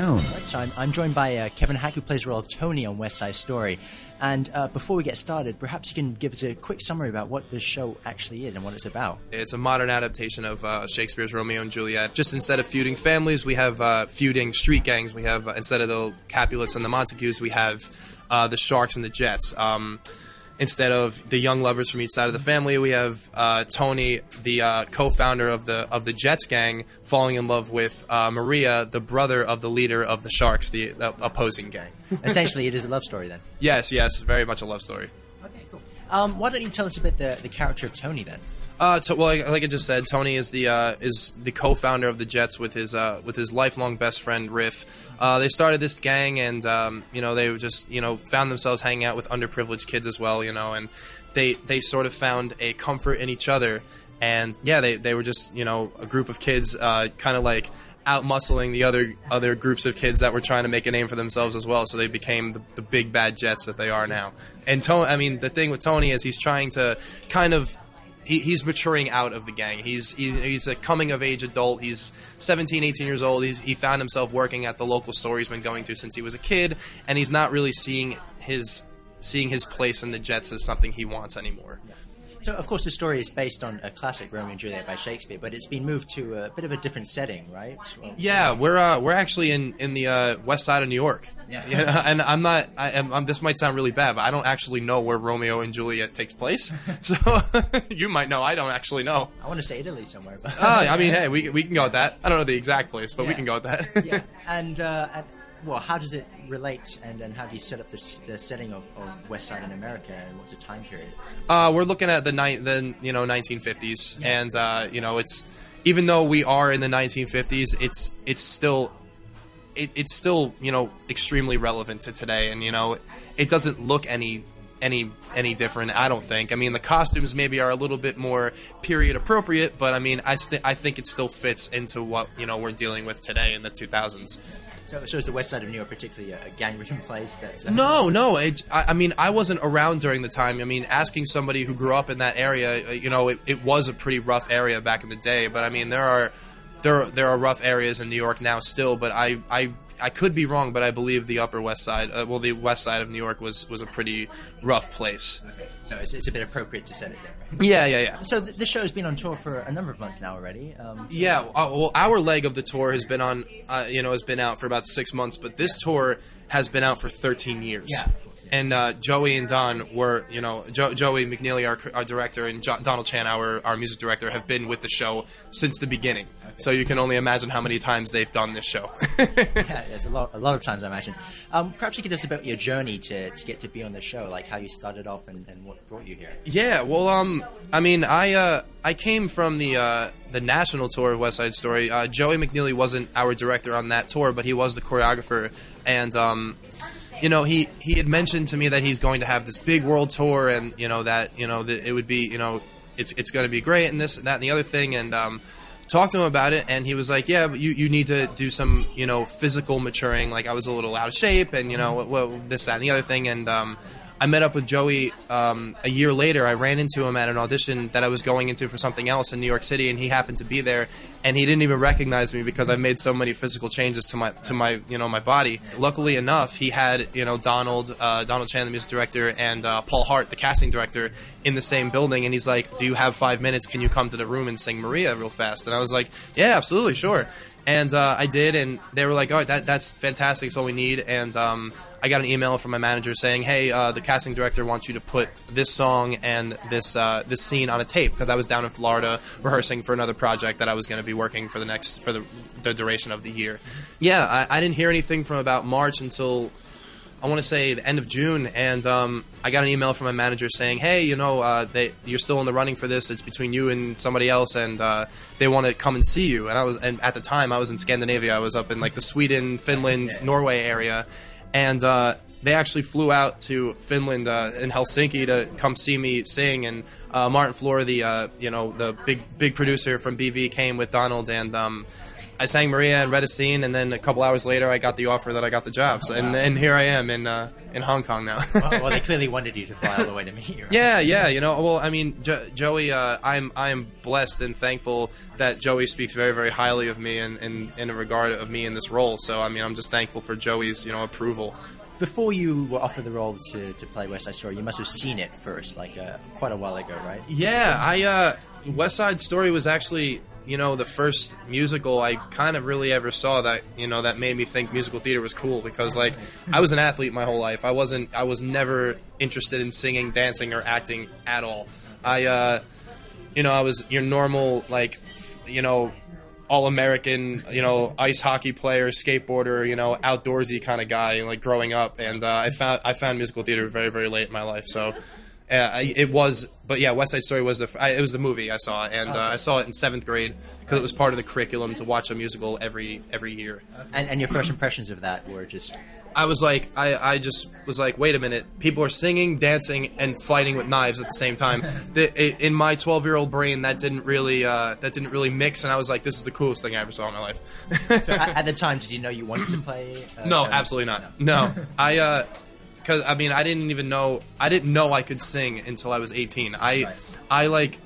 town. So I'm, I'm joined by uh, Kevin Hack, who plays the role of Tony on West Side Story. And uh, before we get started, perhaps you can give us a quick summary about what the show actually is and what it's about. It's a modern adaptation of uh, Shakespeare's Romeo and Juliet. Just instead of feuding families, we have uh, feuding street gangs. We have, uh, instead of the Capulets and the Montagues, we have uh, the Sharks and the Jets. Um, instead of the young lovers from each side of the family, we have uh, Tony, the uh, co-founder of the of the Jets gang, falling in love with uh, Maria, the brother of the leader of the Sharks, the, the opposing gang. Essentially, it is a love story then. yes, yes, very much a love story. Okay, cool. Um, why don't you tell us a bit the, the character of Tony then? Uh, to, well, like, like I just said, Tony is the uh, is the co-founder of the Jets with his uh, with his lifelong best friend Riff. Uh, they started this gang, and um, you know they just you know found themselves hanging out with underprivileged kids as well, you know, and they they sort of found a comfort in each other, and yeah, they they were just you know a group of kids, uh, kind of like out muscling the other other groups of kids that were trying to make a name for themselves as well. So they became the, the big bad Jets that they are now. And Tony, I mean, the thing with Tony is he's trying to kind of he, he's maturing out of the gang. He's, he's he's a coming of age adult. He's 17, 18 years old. He's, he found himself working at the local store he's been going to since he was a kid, and he's not really seeing his seeing his place in the Jets as something he wants anymore. So, of course, the story is based on a classic Romeo and Juliet by Shakespeare, but it's been moved to a bit of a different setting, right? Well, Yeah, we're uh, we're actually in in the uh, west side of New York. Yeah. and I'm not. I am. I'm, this might sound really bad, but I don't actually know where Romeo and Juliet takes place. So you might know. I don't actually know. I want to say Italy somewhere, but Uh, I mean, hey, we, we can go with that. I don't know the exact place, but we can go with that. yeah. And, uh, well, how does it relate, and, and how do you set up this, the setting of, of West Side in America, and what's the time period? Uh, we're looking at the ni- the you know 1950s, and uh, you know it's even though we are in the 1950s, it's it's still it, it's still you know extremely relevant to today, and you know it doesn't look any any any different. I don't think. I mean, the costumes maybe are a little bit more period appropriate, but I mean, I st- I think it still fits into what you know we're dealing with today in the 2000s. So, so is the West Side of New York particularly a, a gang-ridden place? That's uh, No, no. It, I, I mean, I wasn't around during the time. I mean, asking somebody who grew up in that area, uh, you know, it, it was a pretty rough area back in the day. But I mean, there are there there are rough areas in New York now still. But I I, I could be wrong, but I believe the Upper West Side, uh, well, the West Side of New York was was a pretty rough place. Okay. So it's, it's a bit appropriate to set it there. Right? Yeah, yeah, yeah. So th- this show has been on tour for a number of months now already. Um, so- Yeah, uh, well, our leg of the tour has been on, uh, you know, has been out for about six months, but this tour has been out for 13 years. Yeah. And uh, Joey and Don were, you know, jo- Joey McKneely, our, our director, and jo- Donald Chan, our, our music director, have been with the show since the beginning. So you can only imagine how many times they've done this show. yeah, there's a lot, a lot of times I imagine. Um, perhaps you could tell us about your journey to, to get to be on the show, like how you started off and, and what brought you here. Yeah, well, um, I mean, I uh, I came from the uh, the national tour of West Side Story. Uh, Joey McKneely wasn't our director on that tour, but he was the choreographer, and um, you know, he he had mentioned to me that he's going to have this big world tour, and you know that you know that it would be you know it's it's going to be great, and this and that and the other thing, and um, talked to him about it, and he was like, "Yeah, but you, you need to do some you know physical maturing. Like I was a little out of shape, and you know well, this that and the other thing." And um, I met up with Joey um, a year later. I ran into him at an audition that I was going into for something else in New York City, and he happened to be there. And he didn't even recognize me because I made so many physical changes to my to my you know my body. Luckily enough, he had you know Donald uh, Donald Chan, the music director, and uh, Paul Hart, the casting director, in the same building. And he's like, "Do you have five minutes? Can you come to the room and sing Maria real fast?" And I was like, "Yeah, absolutely, sure." And uh, I did, and they were like, "Oh, that that's fantastic. It's all we need." And um, I got an email from my manager saying, "Hey, uh, the casting director wants you to put this song and this uh, this scene on a tape because I was down in Florida rehearsing for another project that I was going to be working for the next for the, the duration of the year." Yeah, I, I didn't hear anything from about March until I want to say the end of June, and um, I got an email from my manager saying, "Hey, you know, uh, they, you're still in the running for this. It's between you and somebody else, and uh, they want to come and see you." And I was, and at the time, I was in Scandinavia. I was up in like the Sweden, Finland, Norway area, and uh, they actually flew out to Finland uh, in Helsinki to come see me sing. And uh, Martin Floor, the uh, you know the big big producer from BV, came with Donald and. Um, I sang Maria and read a scene, and then a couple hours later, I got the offer that I got the job. So, and, and here I am in uh, in Hong Kong now. well, well, they clearly wanted you to fly all the way to meet you. Right? Yeah, yeah, you know. Well, I mean, jo- Joey, uh, I'm I'm blessed and thankful that Joey speaks very, very highly of me and in, in, in regard of me in this role. So, I mean, I'm just thankful for Joey's you know approval. Before you were offered the role to, to play West Side Story, you must have seen it first, like uh, quite a while ago, right? Yeah, I uh, West Side Story was actually you know the first musical I kind of really ever saw that you know that made me think musical theater was cool because like I was an athlete my whole life. I wasn't I was never interested in singing, dancing or acting at all. I uh you know I was your normal like you know all American, you know, ice hockey player, skateboarder, you know, outdoorsy kind of guy, like growing up. And uh, I found I found musical theater very very late in my life. So uh, it was, but yeah, West Side Story was the I, it was the movie I saw, and uh, I saw it in seventh grade because it was part of the curriculum to watch a musical every every year. And, and your first impressions of that were just I was like, I, I just was like, wait a minute, people are singing, dancing, and fighting with knives at the same time. the, in my twelve year old brain, that didn't really uh, that didn't really mix, and I was like, this is the coolest thing I ever saw in my life. so at, at the time, did you know you wanted to play? Uh, no, absolutely not. No, I. Because I mean I didn't even know I didn't know I could sing until I was 18. I Right. I like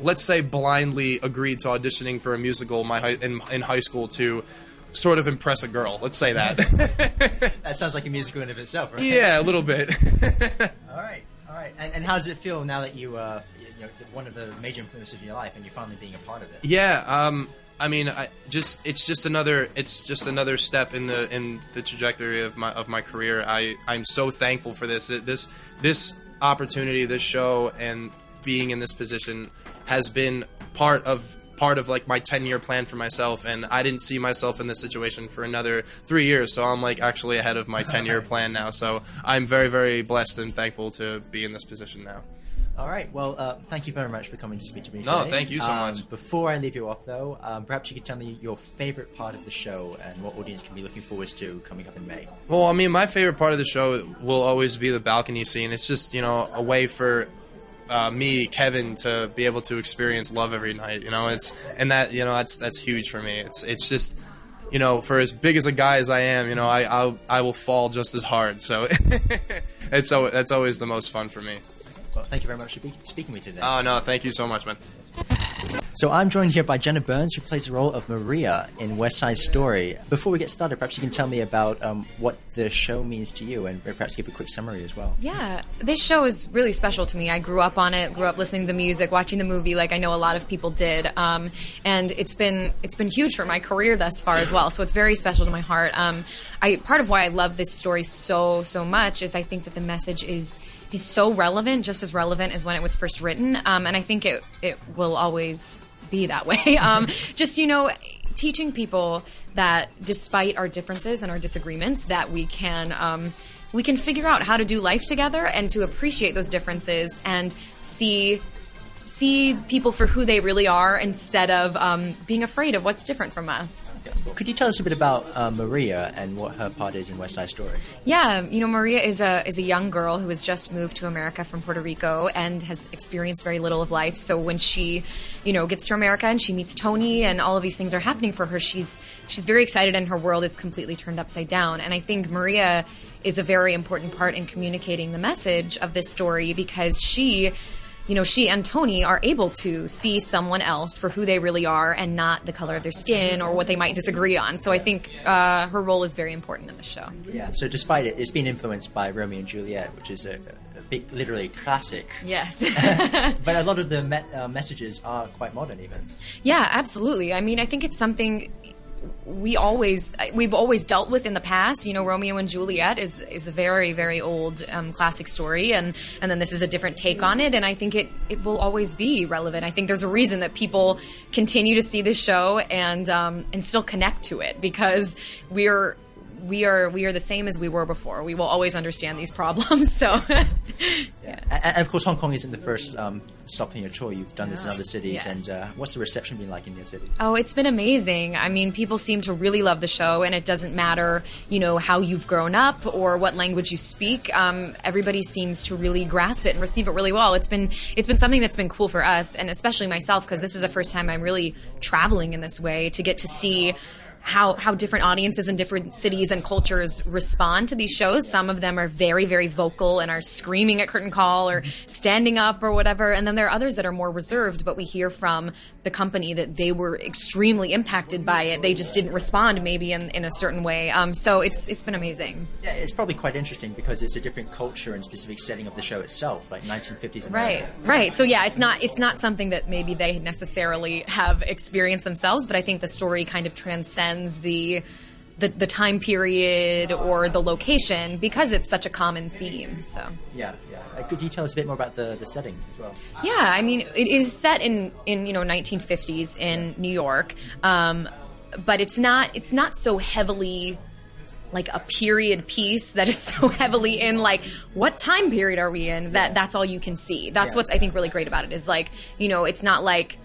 let's say blindly agreed to auditioning for a musical in my high, in, in high school to sort of impress a girl. Let's say that. That sounds like a musical in of itself, right? yeah, a little bit. All right, all right. And, and how does it feel now that you, uh, you know, one of the major influences of your life, and you're finally being a part of it? yeah, um I mean I just it's just another it's just another step in the in the trajectory of my of my career. I I'm so thankful for this. This this opportunity, this show and being in this position has been part of part of like my 10 year plan for myself and I didn't see myself in this situation for another 3 years so I'm like actually ahead of my 10 year plan now so I'm very very blessed and thankful to be in this position now. All right. Well, uh, thank you very much for coming to speak to me. No, today. thank you so Um, much. Before I leave you off, though, um, perhaps you could tell me your favorite part of the show and what audience can be looking forward to coming up in May. Well, I mean, my favorite part of the show will always be the balcony scene. It's just you know a way for uh, me, Kevin, to be able to experience love every night. You know, it's and that you know that's that's huge for me. It's it's just you know for as big as a guy as I am, you know, I I'll, I will fall just as hard. So it's that's always the most fun for me. Well, thank you very much for be- speaking with me today. Oh no, thank you so much, man. So I'm joined here by Jenna Burns, who plays the role of Maria in West Side Story. Before we get started, perhaps you can tell me about um, what the show means to you, and perhaps give a quick summary as well. Yeah, this show is really special to me. I grew up on it, grew up listening to the music, watching the movie, like I know a lot of people did, um, and it's been it's been huge for my career thus far as well. So it's very special to my heart. Um, I part of why I love this story so so much is I think that the message is is so relevant, just as relevant as when it was first written, um, and I think it it will always be that way. Um, just you know, teaching people that despite our differences and our disagreements, that we can. Um, we can figure out how to do life together and to appreciate those differences and see see people for who they really are instead of um, being afraid of what's different from us. Could you tell us a bit about uh, Maria and what her part is in West Side Story? Yeah, you know, Maria is a is a young girl who has just moved to America from Puerto Rico and has experienced very little of life. So when she, you know, gets to America and she meets Tony and all of these things are happening for her, she's she's very excited and her world is completely turned upside down. And I think Maria is a very important part in communicating the message of this story because she you know, she and Tony are able to see someone else for who they really are and not the color of their skin or what they might disagree on. So I think uh, her role is very important in the show. Yeah. So despite it, it's been influenced by Romeo and Juliet, which is a, a big, literally classic. Yes. but a lot of the me- uh, messages are quite modern, even. yeah, absolutely. I mean, I think it's something we always we've always dealt with in the past. You know, Romeo and Juliet is is a very very old um, classic story, and and then this is a different take on it, and I think it it will always be relevant. I think there's a reason that people continue to see this show and um, and still connect to it because we're we are we are the same as we were before. We will always understand these problems. So, yeah. And, and, of course, Hong Kong isn't the first um, stop in your tour. You've done this in other cities, Yes. and uh, what's the reception been like in your cities? Oh, it's been amazing. I mean, people seem to really love the show, and it doesn't matter, you know, how you've grown up or what language you speak. Um, everybody seems to really grasp it and receive it really well. It's been it's been something that's been cool for us, and especially myself, because this is the first time I'm really traveling in this way to get to see. How, how different audiences in different cities and cultures respond to these shows. Some of them are very, very vocal and are screaming at curtain call or standing up or whatever. And then there are others that are more reserved, but we hear from the company that they were extremely impacted by it. They just didn't respond maybe in, in a certain way. Um, so it's it's been amazing. Yeah, it's probably quite interesting because it's a different culture and specific setting of the show itself, like 1950s. Right, right. So yeah, it's not it's not something that maybe they necessarily have experienced themselves, but I think the story kind of transcends the the, the time period or the location because it's such a common theme. So Yeah, yeah. Uh, could you tell us a bit more about the, the setting as well? Yeah, I mean, it is set in in you know 1950s in New York, um, but it's not it's not so heavily like a period piece that is so heavily in like what time period are we in that that's all you can see. That's Yeah. what's I think really great about it is like you know it's not like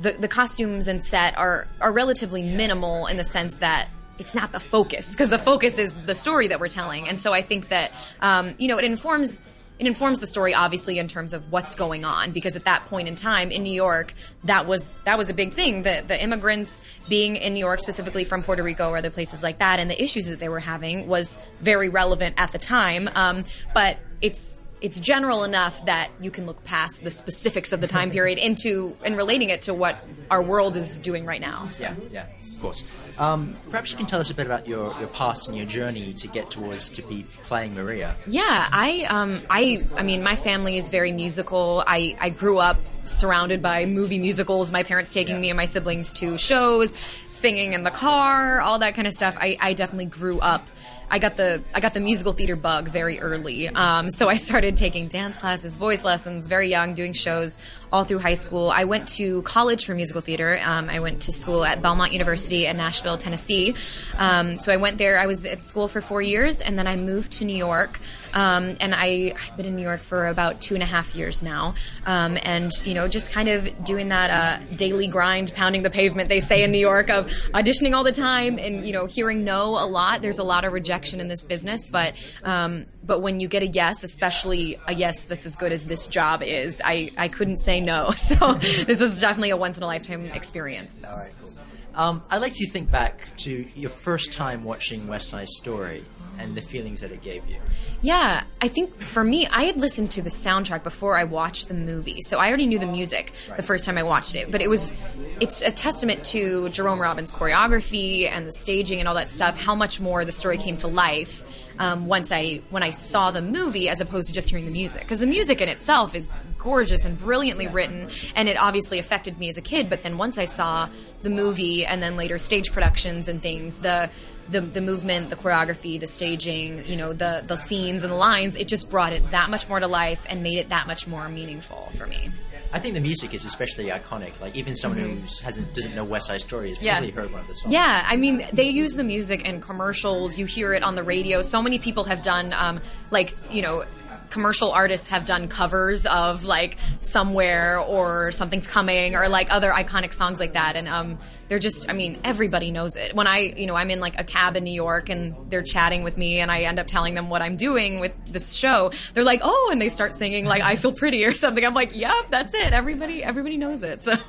the the costumes and set are are relatively minimal in the sense that it's not the focus because the focus is the story that we're telling. And so i think that um, you know it informs it informs the story obviously in terms of what's going on because at that point in time in New York that was that was a big thing. The the immigrants being in New York specifically from Puerto Rico or other places like that and the issues that they were having was very relevant at the time. Um, but it's it's general enough that you can look past the specifics of the time period into and relating it to what our world is doing right now. So. Yeah, yeah, of course. Um, perhaps you can tell us a bit about your, your past and your journey to get towards to be playing Maria. Yeah, I um I I mean my family is very musical. I I grew up surrounded by movie musicals, my parents taking Yeah. me and my siblings to shows, singing in the car, all that kind of stuff. I I definitely grew up I got the I got the musical theater bug very early. Um, so I started taking dance classes, voice lessons, very young, doing shows all through high school. I went to college for musical theater. Um, I went to school at Belmont University in Nashville, Tennessee. Um, so I went there. I was at school for four years, and then I moved to New York. Um, and I, I've been in New York for about two and a half years now. Um, and you know, just kind of doing that uh, daily grind, pounding the pavement. They say in New York of auditioning all the time, and you know, hearing no a lot. There's a lot of rejection in this business, but um, but when you get a yes, especially a yes that's as good as this job is, I I couldn't say no. So this is definitely a once in a lifetime experience. All right, cool. Um, I'd like you to think back to your first time watching West Side Story and the feelings that it gave you. Yeah, I think for me, I had listened to the soundtrack before I watched the movie, so I already knew the music the first time I watched it. But it was, it's a testament to Jerome Robbins' choreography and the staging and all that stuff. How much more the story came to life um, once I when I saw the movie, as opposed to just hearing the music. Because the music in itself is gorgeous and brilliantly written, and it obviously affected me as a kid. But then once I saw the movie, and then later stage productions and things, the the, the movement, the choreography, the staging, you know, the, the scenes and the lines, it just brought it that much more to life and made it that much more meaningful for me. I think the music is especially iconic. Like even someone who hasn't doesn't know West Side Story has Mm-hmm. Yeah. probably heard one of the songs. Yeah, I mean, they use the music in commercials. You hear it on the radio. So many people have done, um, like, you know, commercial artists have done covers of like somewhere or something's coming or like other iconic songs like that and um they're just i mean everybody knows it when i you know i'm in like a cab in new york and they're chatting with me and i end up telling them what i'm doing with this show they're like oh and they start singing like i feel pretty or something i'm like yep that's it everybody everybody knows it so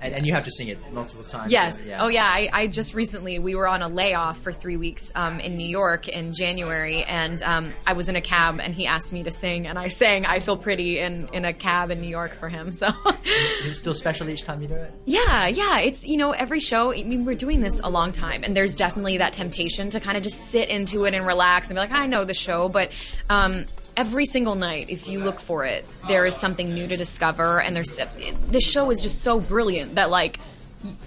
And, and you have to sing it multiple times. Yes. Yeah. Oh, yeah. I, I just recently we were on a layoff for three weeks um, in New York in January, and um, I was in a cab, and he asked me to sing, and I sang "I Feel Pretty" in in a cab in New York for him. So, Is it still special each time you do it? yeah, yeah. It's you know every show. I mean, we're doing this a long time, and there's definitely that temptation to kind of just sit into it and relax and be like, I know the show, but. Um, Every single night, if you look for it, there is something new to discover, and there's this show is just so brilliant that like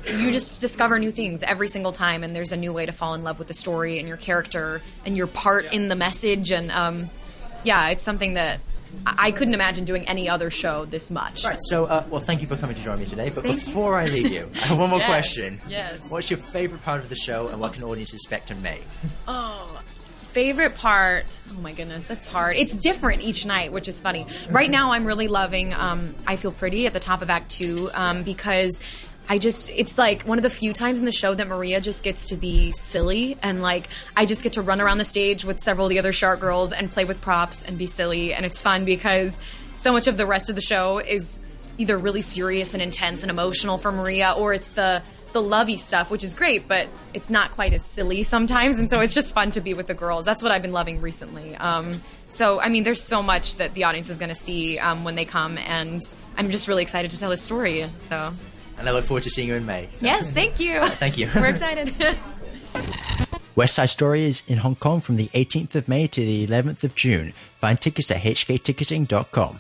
you just discover new things every single time and there's a new way to fall in love with the story and your character and your part in the message and um, yeah it's something that I couldn't imagine doing any other show this much. Right. So, uh, well, thank you for coming to join me today. But Thank you. before I leave you, I have one more Yes, question. yes. What's your favorite part of the show, and what can audiences expect in May? Oh, favorite part. Oh my goodness, that's hard. It's different each night, which is funny. Right now, I'm really loving um, I Feel Pretty at the top of Act Two um, because. I just, it's like one of the few times in the show that Maria just gets to be silly and like I just get to run around the stage with several of the other shark girls and play with props and be silly. And it's fun because so much of the rest of the show is either really serious and intense and emotional for Maria or it's the the lovey stuff, which is great, but it's not quite as silly sometimes. And so it's just fun to be with the girls. That's what I've been loving recently. Um, so, I mean, there's so much that the audience is going to see um, when they come, and I'm just really excited to tell this story. So, and I look forward to seeing you in May. So. Yes, thank you. Thank you. We're excited. West Side Story is in Hong Kong from the 18th of May to the 11th of June. Find tickets at hkticketing.com.